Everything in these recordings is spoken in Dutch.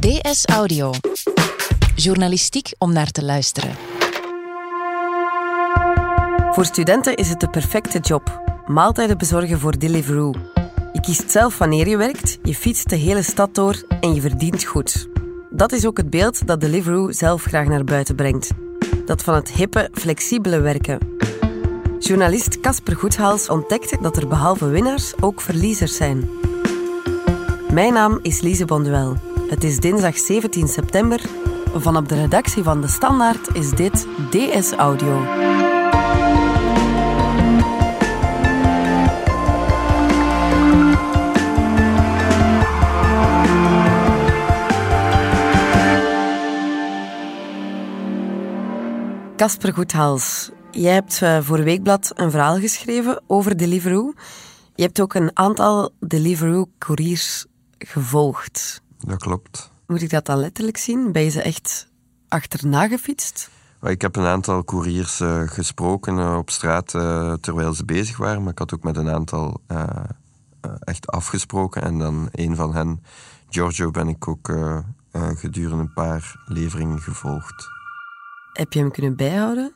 DS Audio. Journalistiek om naar te luisteren. Voor studenten is het de perfecte job. Maaltijden bezorgen voor Deliveroo. Je kiest zelf wanneer je werkt, je fietst de hele stad door en je verdient goed. Dat is ook het beeld dat Deliveroo zelf graag naar buiten brengt. Dat van het hippe, flexibele werken. Journalist Casper Goedhals ontdekte dat er behalve winnaars ook verliezers zijn. Mijn naam is Lise Bonduel. Het is dinsdag 17 september. Van op de redactie van De Standaard is dit DS Audio. Casper Goedhals, jij hebt eh, voor Weekblad een verhaal geschreven over Deliveroo. Je hebt ook een aantal Deliveroo-couriers gevolgd. Dat klopt. Moet ik dat dan letterlijk zien? Ben je ze echt achterna gefietst? Ik heb een aantal couriers uh, gesproken uh, op straat uh, terwijl ze bezig waren, maar ik had ook met een aantal echt afgesproken. En dan een van hen, Giorgio, ben ik ook gedurende een paar leveringen gevolgd. Heb je hem kunnen bijhouden?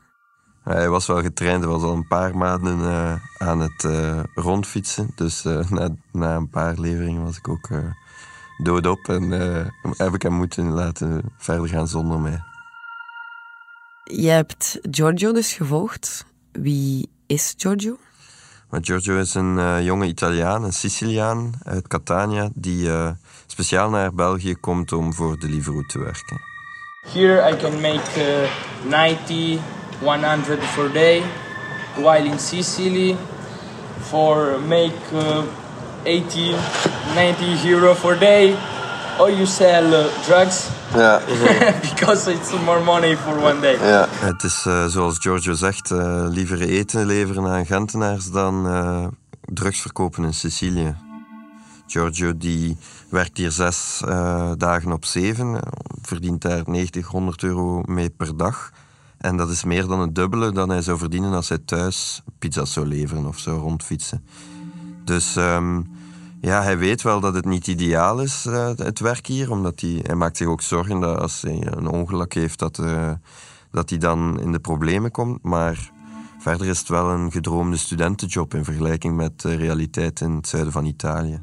Hij was wel getraind, hij was al een paar maanden aan het rondfietsen. Dus na, na, een paar leveringen was ik ook doodop en heb ik hem moeten laten verder gaan zonder mij. Je hebt Giorgio dus gevolgd. Wie is Giorgio? Maar Giorgio is een uh, jonge Italiaan, een Siciliaan uit Catania, die uh, speciaal naar België komt om voor Deliveroo te werken. Here I can make uh, 90, 100 per day, while in Sicily for make 80, 90 euro per day. Or you sell drugs, ja. Because it's more money for one day. Ja. Het is uh, zoals Giorgio zegt, uh, liever eten leveren aan Gentenaars dan uh, drugs verkopen in Sicilië. Giorgio die werkt hier zes dagen op zeven, verdient daar 90, 100 euro mee per dag. En dat is meer dan het dubbele dan hij zou verdienen als hij thuis pizza's zou leveren of zou rondfietsen. Dus um, ja, hij weet wel dat het niet ideaal is, uh, het werk hier. Omdat hij, hij maakt zich ook zorgen dat als hij een ongeluk heeft, dat, uh, dat hij dan in de problemen komt. Maar verder is het wel een gedroomde studentenjob in vergelijking met de realiteit in het zuiden van Italië.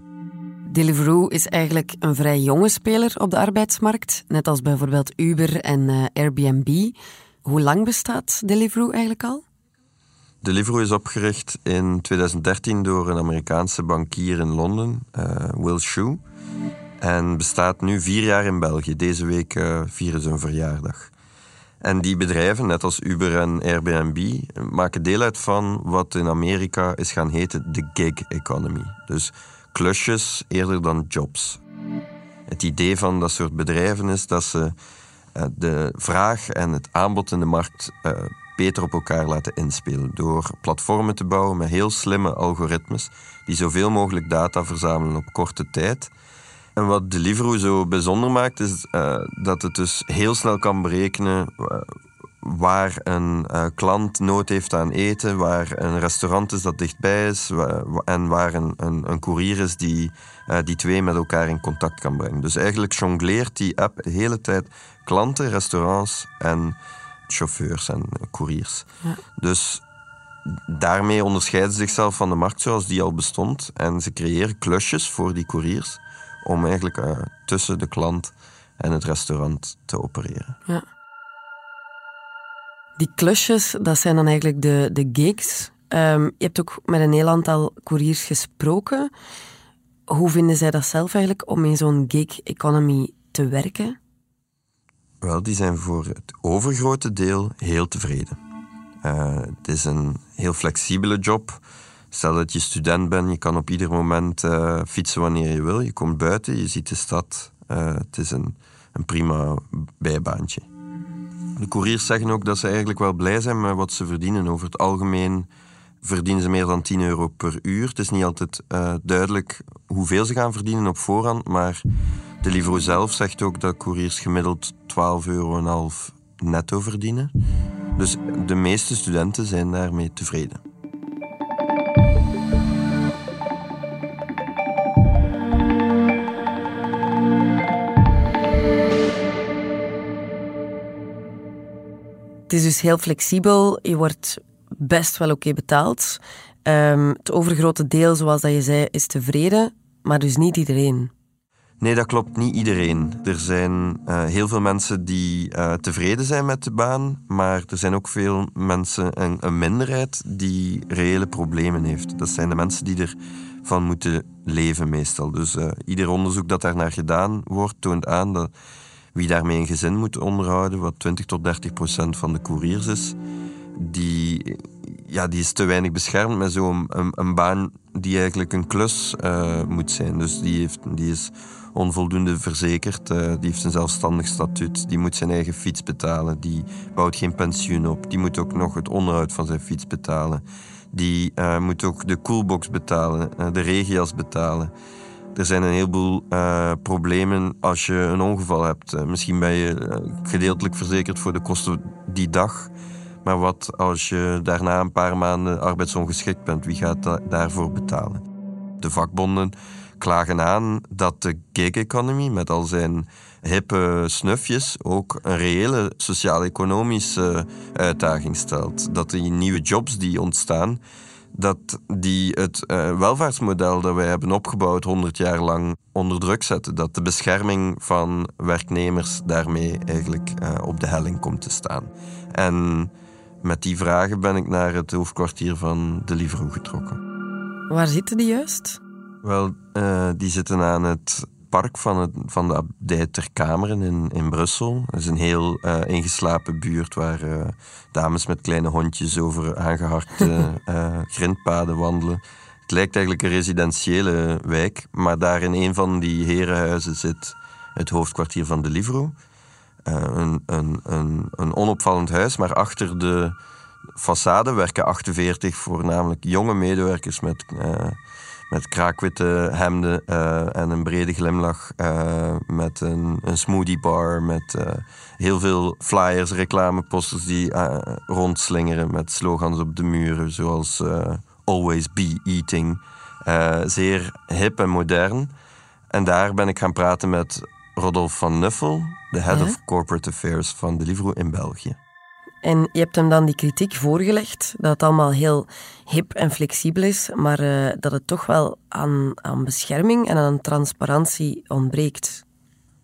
Deliveroo is eigenlijk een vrij jonge speler op de arbeidsmarkt, net als bijvoorbeeld Uber en uh, Airbnb. Hoe lang bestaat Deliveroo eigenlijk al? Deliveroo is opgericht in 2013 door een Amerikaanse bankier in Londen, uh, Will Shue. En bestaat nu vier jaar in België. Deze week uh, vieren ze een verjaardag. En die bedrijven, net als Uber en Airbnb, maken deel uit van wat in Amerika is gaan heten de gig economy. Dus klusjes eerder dan jobs. Het idee van dat soort bedrijven is dat ze uh, de vraag en het aanbod in de markt beter op elkaar laten inspelen. Door platformen te bouwen met heel slimme algoritmes die zoveel mogelijk data verzamelen op korte tijd. En wat Deliveroo zo bijzonder maakt, is uh, dat het dus heel snel kan berekenen uh, waar een uh, klant nood heeft aan eten, waar een restaurant is dat dichtbij is en waar een, een, courier is die die twee met elkaar in contact kan brengen. Dus eigenlijk jongleert die app de hele tijd klanten, restaurants en chauffeurs en couriers. Ja. Dus daarmee onderscheiden ze zichzelf van de markt zoals die al bestond. En ze creëren klusjes voor die couriers om eigenlijk uh, tussen de klant en het restaurant te opereren. Ja. Die klusjes, dat zijn dan eigenlijk de, de gigs. Um, je hebt ook met een heel aantal couriers gesproken. Hoe vinden zij dat zelf eigenlijk om in zo'n gig economy te werken? Wel, die zijn voor het overgrote deel heel tevreden. Uh, het is een heel flexibele job. Stel dat je student bent, je kan op ieder moment uh, fietsen wanneer je wil. Je komt buiten, je ziet de stad. Uh, het is een, een prima bijbaantje. De couriers zeggen ook dat ze eigenlijk wel blij zijn met wat ze verdienen. Over het algemeen verdienen ze meer dan 10 euro per uur. Het is niet altijd duidelijk hoeveel ze gaan verdienen op voorhand, maar de Livro zelf zegt ook dat koeriers gemiddeld 12,5 euro netto verdienen. Dus de meeste studenten zijn daarmee tevreden. Het is dus heel flexibel. Je wordt best wel oké betaald. Ehm, het overgrote deel, zoals dat je zei, is tevreden, maar dus niet iedereen. Nee, dat klopt niet iedereen. Er zijn uh, heel veel mensen die uh, tevreden zijn met de baan, maar er zijn ook veel mensen, een, een minderheid, die reële problemen heeft. Dat zijn de mensen die ervan moeten leven meestal. Dus uh, ieder onderzoek dat daar naar gedaan wordt, toont aan dat wie daarmee een gezin moet onderhouden, wat 20 tot 30 procent van de couriers is, die, ja, die is te weinig beschermd met zo'n een, een, baan die eigenlijk een klus moet zijn. Dus die, heeft, die is onvoldoende verzekerd, uh, die heeft een zelfstandig statuut, die moet zijn eigen fiets betalen, die bouwt geen pensioen op, die moet ook nog het onderhoud van zijn fiets betalen. Die uh, moet ook de coolbox betalen, de regenjas betalen. Er zijn een heleboel problemen als je een ongeval hebt. misschien ben je gedeeltelijk verzekerd voor de kosten die dag. Maar wat als je daarna een paar maanden arbeidsongeschikt bent? Wie gaat daarvoor betalen? De vakbonden klagen aan dat de gig economy met al zijn hippe snufjes ook een reële sociaal-economische uitdaging stelt. Dat die nieuwe jobs die ontstaan, dat die het uh, welvaartsmodel dat wij hebben opgebouwd 100 jaar lang onder druk zetten. Dat de bescherming van werknemers daarmee eigenlijk uh, op de helling komt te staan. En met die vragen ben ik naar het hoofdkwartier van Deliveroo getrokken. Waar zitten die juist? Wel, uh, die zitten aan het park van, het, van de abdij Ter Kameren in, in Brussel. Dat is een heel uh, ingeslapen buurt waar uh, dames met kleine hondjes over aangeharkte grindpaden wandelen. Het lijkt eigenlijk een residentiële wijk, maar daar in een van die herenhuizen zit het hoofdkwartier van Deliveroo. Een, een, een, een, onopvallend huis, maar achter de façade werken 48 voornamelijk jonge medewerkers met met kraakwitte hemden uh, en een brede glimlach. Uh, met een, een smoothie bar, met uh, heel veel flyers, reclameposters die rondslingeren met slogans op de muren, zoals Always Be Eating. zeer hip en modern. En daar ben ik gaan praten met Rodolphe van Nuffel, de Head of Corporate Affairs van Deliveroo in België. En je hebt hem dan die kritiek voorgelegd, dat het allemaal heel hip en flexibel is, maar uh, dat het toch wel aan, aan bescherming en aan transparantie ontbreekt.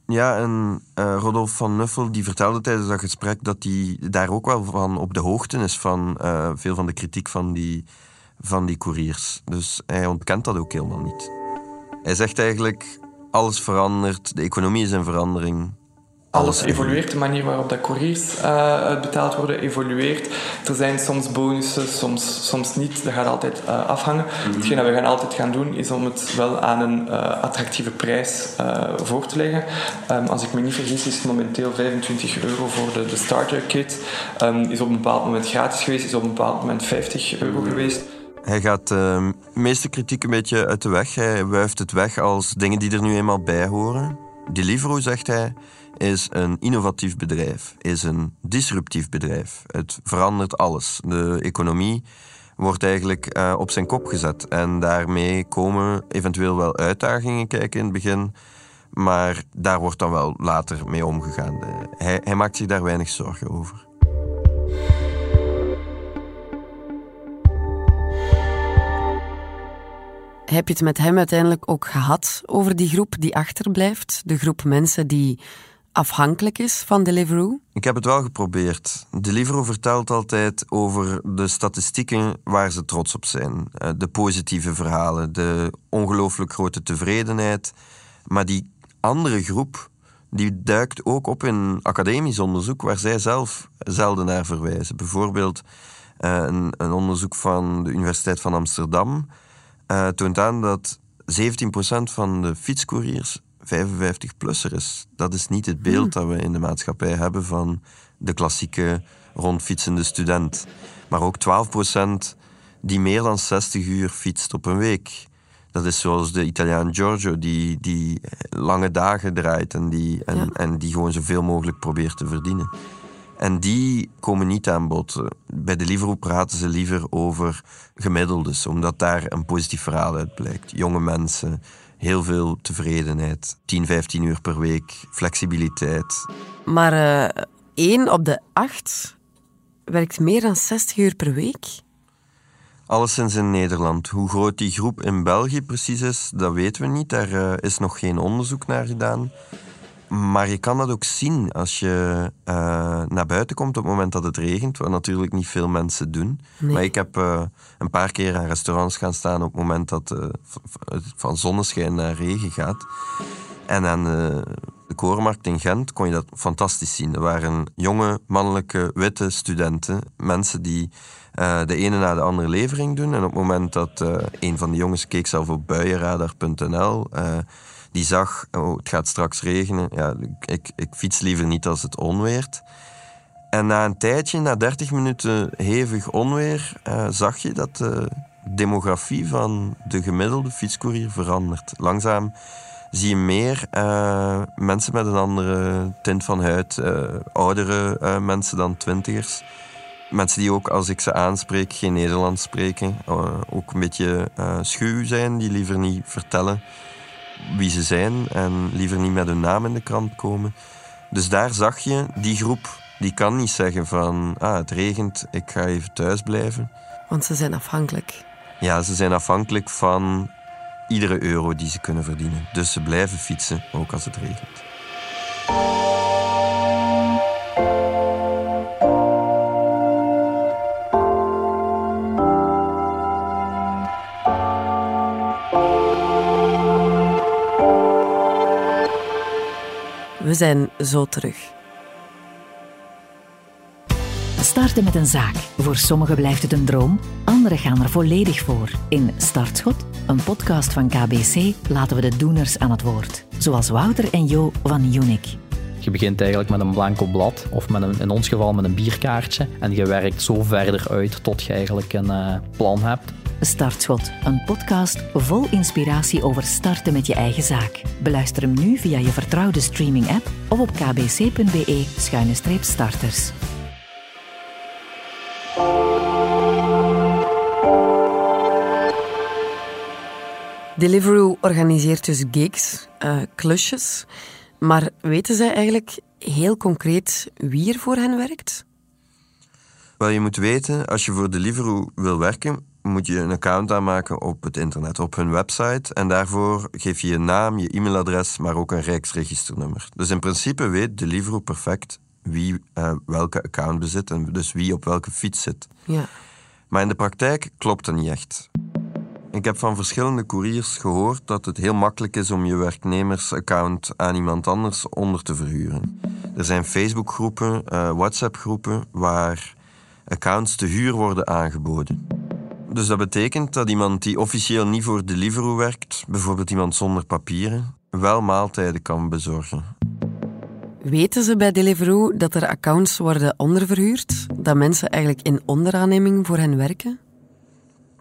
Ja, en uh, Rodolphe van Nuffel die vertelde tijdens dat gesprek dat hij daar ook wel van op de hoogte is van uh, veel van de kritiek van die, van die couriers. Dus hij ontkent dat ook helemaal niet. Hij zegt eigenlijk, alles verandert, de economie is in verandering, alles evolueert, de manier waarop dat couriers uh, betaald worden evolueert. Er zijn soms bonussen, soms, soms niet. Dat gaat altijd uh, afhangen. Mm Hetgeen dat we gaan altijd gaan doen, is om het wel aan een uh, attractieve prijs voor te leggen. Um, als ik me niet vergis, is het momenteel 25 euro voor de, de starter kit. Um, is op een bepaald moment gratis geweest, is op een bepaald moment 50 euro mm geweest. Hij gaat de meeste kritiek een beetje uit de weg. Hij wuift het weg als dingen die er nu eenmaal bij horen. Deliveroo, zegt hij, is een innovatief bedrijf, is een disruptief bedrijf. Het verandert alles. De economie wordt eigenlijk uh, op zijn kop gezet. En daarmee komen eventueel wel uitdagingen kijken in het begin. Maar daar wordt dan wel later mee omgegaan. Hij, hij maakt zich daar weinig zorgen over. Heb je het met hem uiteindelijk ook gehad over die groep die achterblijft? De groep mensen die afhankelijk is van Deliveroo? Ik heb het wel geprobeerd. Deliveroo vertelt altijd over de statistieken waar ze trots op zijn. Eh, de positieve verhalen, de ongelooflijk grote tevredenheid. Maar die andere groep, die duikt ook op in academisch onderzoek waar zij zelf zelden naar verwijzen. Bijvoorbeeld eh, een, een onderzoek van de Universiteit van Amsterdam uh, toont aan dat 17% van de fietscouriers 55-plusser is. Dat is niet het beeld hmm. dat we in de maatschappij hebben van de klassieke rondfietsende student. Maar ook 12% die meer dan 60 uur fietst op een week. Dat is zoals de Italiaan Giorgio, die, die lange dagen draait en die, en, en die gewoon zoveel mogelijk probeert te verdienen. En die komen niet aan bod. Bij de Livro praten ze liever over gemiddeldes, omdat daar een positief verhaal uit blijkt. Jonge mensen, heel veel tevredenheid. 10, 15 uur per week, flexibiliteit. Maar uh, één op de acht werkt meer dan 60 uur per week. Alleszins in Nederland. Hoe groot die groep in België precies is, dat weten we niet. Daar uh, is nog geen onderzoek naar gedaan. Maar je kan dat ook zien als je uh, naar buiten komt op het moment dat het regent, wat natuurlijk niet veel mensen doen. Nee. Maar ik heb uh, een paar keer aan restaurants gaan staan op het moment dat uh, van zonneschijn naar regen gaat. En aan de Korenmarkt in Gent kon je dat fantastisch zien. Er waren jonge, mannelijke, witte studenten, mensen die de ene na de andere levering doen. En op het moment dat een van de jongens keek zelf op buienradar.nl die zag, oh, het gaat straks regenen. Ja, ik, ik fiets liever niet als het onweert. En na een tijdje, na 30 minuten hevig onweer, uh, zag je dat de demografie van de gemiddelde fietscourier verandert. Langzaam zie je meer uh, mensen met een andere tint van huid, uh, oudere mensen dan twintigers. Mensen die ook, als ik ze aanspreek, geen Nederlands spreken. ook een beetje schuw zijn, die liever niet vertellen wie ze zijn en liever niet met hun naam in de krant komen. Dus daar zag je, die groep, die kan niet zeggen van, ah, het regent, ik ga even thuis blijven. Want ze zijn afhankelijk. Ja, ze zijn afhankelijk van iedere euro die ze kunnen verdienen. Dus ze blijven fietsen, ook als het regent. Zijn zo terug. Starten met een zaak. Voor sommigen blijft het een droom, anderen gaan er volledig voor. In Startschot, een podcast van KBC, laten we de doeners aan het woord. Zoals Wouter en Jo van Unic. Je begint eigenlijk met een blanco blad, of met een, in ons geval met een bierkaartje. En je werkt zo verder uit tot je eigenlijk een uh, plan hebt. Startschot, een podcast vol inspiratie over starten met je eigen zaak. Beluister hem nu via je vertrouwde streaming-app of op kbc.be-starters. Deliveroo organiseert dus gigs, uh, klusjes. Maar weten zij eigenlijk heel concreet wie er voor hen werkt? Wel, je moet weten, als je voor Deliveroo wil werken, moet je een account aanmaken op het internet, op hun website. En daarvoor geef je je naam, je e-mailadres, maar ook een Rijksregisternummer. Dus in principe weet Deliveroo perfect wie uh, welke account bezit en dus wie op welke fiets zit. Ja. Maar in de praktijk klopt dat niet echt. Ik heb van verschillende couriers gehoord dat het heel makkelijk is om je werknemersaccount aan iemand anders onder te verhuren. Er zijn Facebookgroepen, uh, WhatsApp-groepen waar accounts te huur worden aangeboden. Dus dat betekent dat iemand die officieel niet voor Deliveroo werkt, bijvoorbeeld iemand zonder papieren, wel maaltijden kan bezorgen. Weten ze bij Deliveroo dat er accounts worden onderverhuurd? Dat mensen eigenlijk in onderaanneming voor hen werken?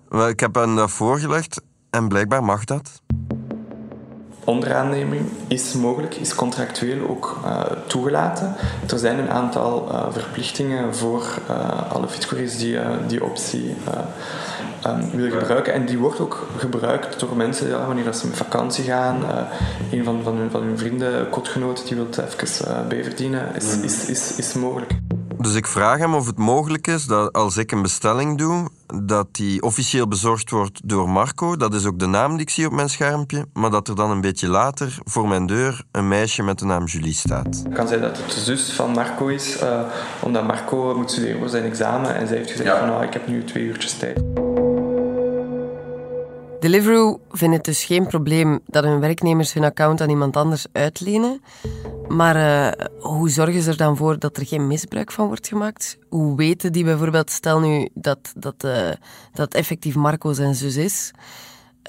Wel, ik heb hen dat voorgelegd en blijkbaar mag dat. Onderaanneming is mogelijk, is contractueel ook uh, toegelaten. Er zijn een aantal uh, verplichtingen voor uh, alle fietscouriers die die optie um, wil gebruiken. En die wordt ook gebruikt door mensen ja, wanneer ze met vakantie gaan. een van, van, hun, van hun vrienden, kotgenoten, die wil even bijverdienen, is, is, is, is mogelijk. Dus ik vraag hem of het mogelijk is dat als ik een bestelling doe, dat die officieel bezorgd wordt door Marco. Dat is ook de naam die ik zie op mijn schermpje. Maar dat er dan een beetje later voor mijn deur een meisje met de naam Julie staat. kan zijn dat het de zus van Marco is, uh, omdat Marco moet studeren voor zijn examen. En zij heeft gezegd ja. van nou, ik heb nu twee uurtjes tijd. Deliveroo vindt het dus geen probleem dat hun werknemers hun account aan iemand anders uitlenen. Maar uh, hoe zorgen ze er dan voor dat er geen misbruik van wordt gemaakt? Hoe weten die bijvoorbeeld, stel nu dat, dat, uh, dat effectief Marco zijn zus is,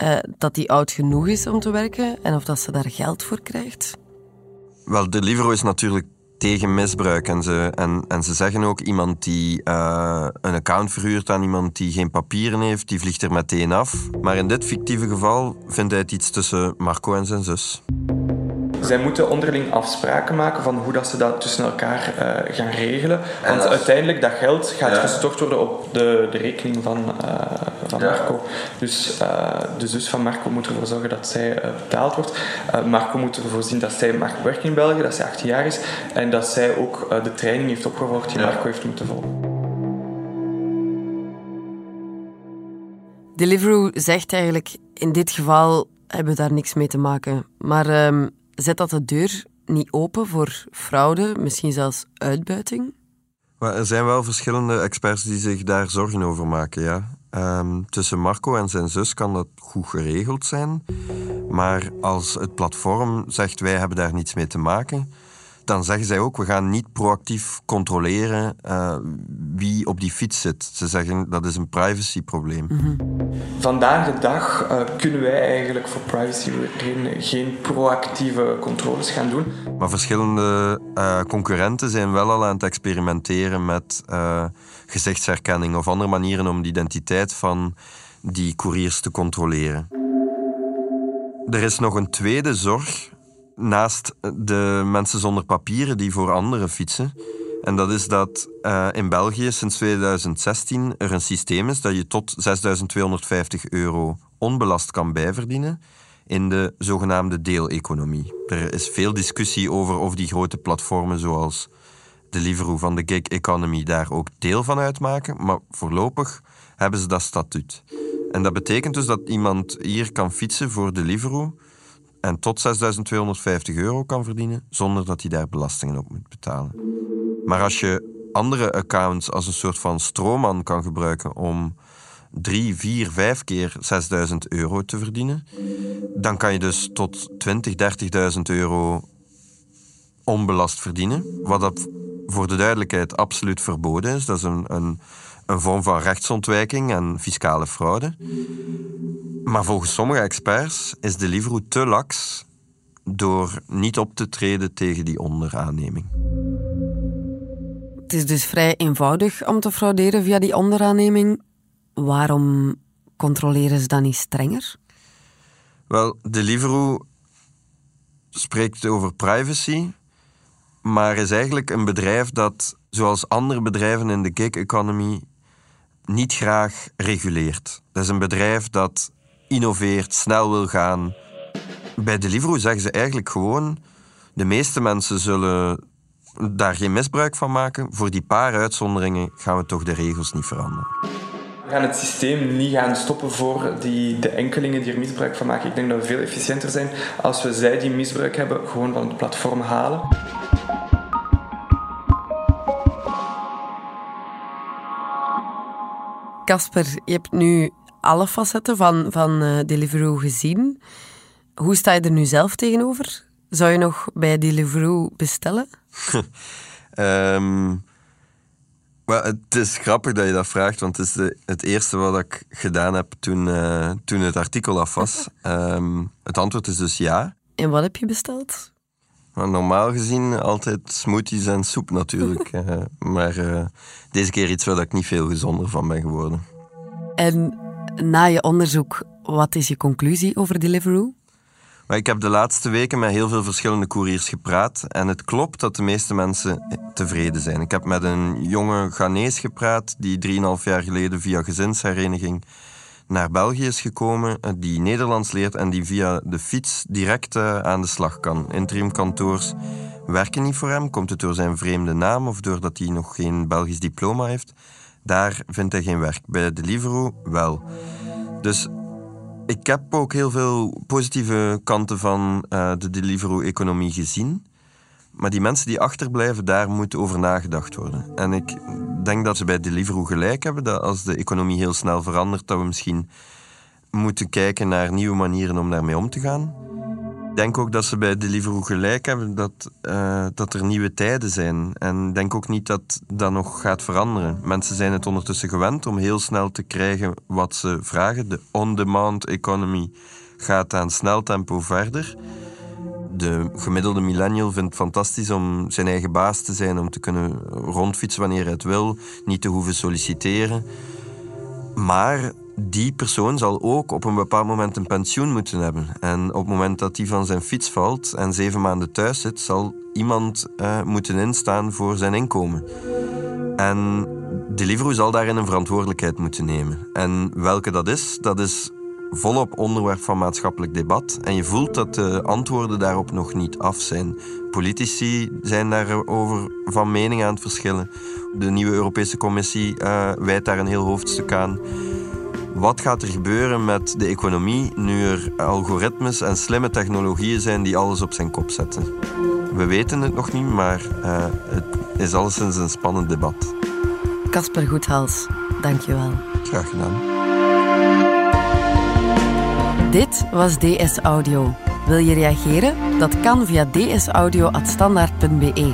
uh, dat die oud genoeg is om te werken en of dat ze daar geld voor krijgt? Wel, Deliveroo is natuurlijk tegen misbruik. En ze, en, ze zeggen ook, iemand die een account verhuurt aan iemand die geen papieren heeft, die vliegt er meteen af. Maar in dit fictieve geval vindt hij het iets tussen Marco en zijn zus zij moeten onderling afspraken maken van hoe dat ze dat tussen elkaar eh, gaan regelen. Want uiteindelijk dat geld gaat gestort worden op de, de rekening van, eh, van. Marco. Dus eh, de zus van Marco moet ervoor zorgen dat zij betaald wordt. Marco moet ervoor zien dat zij mag werken in België, dat zij 18 jaar is en dat zij ook de training heeft opgevolgd die. Marco heeft moeten volgen. Deliveroo zegt eigenlijk, in dit geval hebben we daar niks mee te maken. Maar ehm, zet dat de deur niet open voor fraude, misschien zelfs uitbuiting? Maar er zijn wel verschillende experts die zich daar zorgen over maken, ja. Ehm, tussen Marco en zijn zus kan dat goed geregeld zijn. Maar als het platform zegt wij hebben daar niets mee te maken, dan zeggen zij ook, we gaan niet proactief controleren uh, wie op die fiets zit. Ze zeggen, dat is een privacyprobleem. Mm Vandaag de dag uh, kunnen wij eigenlijk voor privacyredenen geen proactieve controles gaan doen. Maar verschillende uh, concurrenten zijn wel al aan het experimenteren met gezichtsherkenning of andere manieren om de identiteit van die couriers te controleren. Er is nog een tweede zorg naast de mensen zonder papieren die voor anderen fietsen. En dat is dat uh, in België sinds 2016 er een systeem is dat je tot 6.250 euro onbelast kan bijverdienen in de zogenaamde deeleconomie. Er is veel discussie over of die grote platformen zoals Deliveroo van de gig economy daar ook deel van uitmaken, maar voorlopig hebben ze dat statuut. En dat betekent dus dat iemand hier kan fietsen voor Deliveroo en tot 6.250 euro kan verdienen zonder dat hij daar belastingen op moet betalen. Maar als je andere accounts als een soort van stroomman kan gebruiken om 3, 4, 5 keer 6.000 euro te verdienen, dan kan je dus tot 20, 30.000 euro onbelast verdienen. Wat dat voor de duidelijkheid absoluut verboden is. Dat is een, een, een vorm van rechtsontwijking en fiscale fraude. Maar volgens sommige experts is Deliveroo te laks door niet op te treden tegen die onderaanneming. Het is dus vrij eenvoudig om te frauderen via die onderaanneming. Waarom controleren ze dan niet strenger? Wel, Deliveroo spreekt over privacy, maar is eigenlijk een bedrijf dat, zoals andere bedrijven in de gig economy, niet graag reguleert. Dat is een bedrijf dat innoveert, snel wil gaan. Bij Deliveroo zeggen ze eigenlijk gewoon: de meeste mensen zullen daar geen misbruik van maken. Voor die paar uitzonderingen gaan we toch de regels niet veranderen. We gaan het systeem niet gaan stoppen voor die, de enkelingen die er misbruik van maken. Ik denk dat we veel efficiënter zijn als we zij die misbruik hebben gewoon van het platform halen. Casper, je hebt nu alle facetten van, van uh, Deliveroo gezien. Hoe sta je er nu zelf tegenover? Zou je nog bij Deliveroo bestellen? um, het is grappig dat je dat vraagt, want het is de, het eerste wat ik gedaan heb toen, uh, toen het artikel af was. um, het antwoord is dus ja. En wat heb je besteld? normaal gezien altijd smoothies en soep natuurlijk. uh, maar uh, deze keer iets waar ik niet veel gezonder van ben geworden. En na je onderzoek, wat is je conclusie over Deliveroo? Maar ik heb de laatste weken met heel veel verschillende couriers gepraat. En het klopt dat de meeste mensen tevreden zijn. Ik heb met een jonge Ghanese gepraat die 3,5 jaar geleden via gezinshereniging naar België is gekomen, eh, die Nederlands leert en die via de fiets direct uh, aan de slag kan. Interimkantoors werken niet voor hem. Komt het door zijn vreemde naam of doordat hij nog geen Belgisch diploma heeft? Daar vindt hij geen werk. Bij Deliveroo wel. Dus ik heb ook heel veel positieve kanten van uh, de Deliveroo-economie gezien. Maar die mensen die achterblijven, daar moet over nagedacht worden. En ik denk dat ze bij Deliveroo gelijk hebben, dat als de economie heel snel verandert, dat we misschien moeten kijken naar nieuwe manieren om daarmee om te gaan. Denk ook dat ze bij Deliveroo gelijk hebben dat, uh, dat er nieuwe tijden zijn. En ik denk ook niet dat dat nog gaat veranderen. Mensen zijn het ondertussen gewend om heel snel te krijgen wat ze vragen. De on-demand economy gaat aan snel tempo verder de gemiddelde millennial vindt het fantastisch om zijn eigen baas te zijn, om te kunnen rondfietsen wanneer hij het wil, niet te hoeven solliciteren. Maar die persoon zal ook op een bepaald moment een pensioen moeten hebben. En op het moment dat hij van zijn fiets valt en zeven maanden thuis zit, zal iemand uh, moeten instaan voor zijn inkomen. En Deliveroo zal daarin een verantwoordelijkheid moeten nemen. En welke dat is, dat is volop onderwerp van maatschappelijk debat. En je voelt dat de antwoorden daarop nog niet af zijn. Politici zijn daarover van mening aan het verschillen. De nieuwe Europese Commissie uh, wijdt daar een heel hoofdstuk aan. Wat gaat er gebeuren met de economie nu er algoritmes en slimme technologieën zijn die alles op zijn kop zetten? We weten het nog niet, maar uh, het is alleszins een spannend debat. Casper Goedhals, dankjewel. Graag gedaan. Dit was DS Audio. Wil je reageren? Dat kan via dsaudio.standaard.be.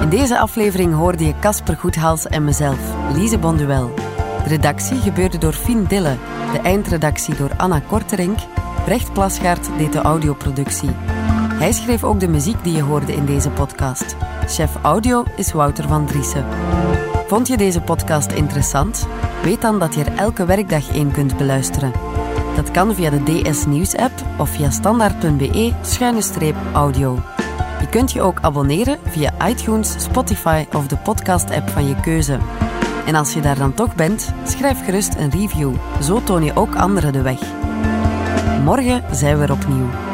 In deze aflevering hoorde je Casper Goedhals en mezelf, Lise Bonduel. De redactie gebeurde door Fien Dille, de eindredactie door Anna Korterink. Brecht Plasgaard deed de audioproductie. Hij schreef ook de muziek die je hoorde in deze podcast. Chef audio is Wouter van Driessen. Vond je deze podcast interessant? Weet dan dat je er elke werkdag één kunt beluisteren. Dat kan via de DS Nieuws app of via standaard.be-audio. Je kunt je ook abonneren via iTunes, Spotify of de podcast-app van je keuze. En als je daar dan toch bent, schrijf gerust een review. Zo toon je ook anderen de weg. Morgen zijn we er opnieuw.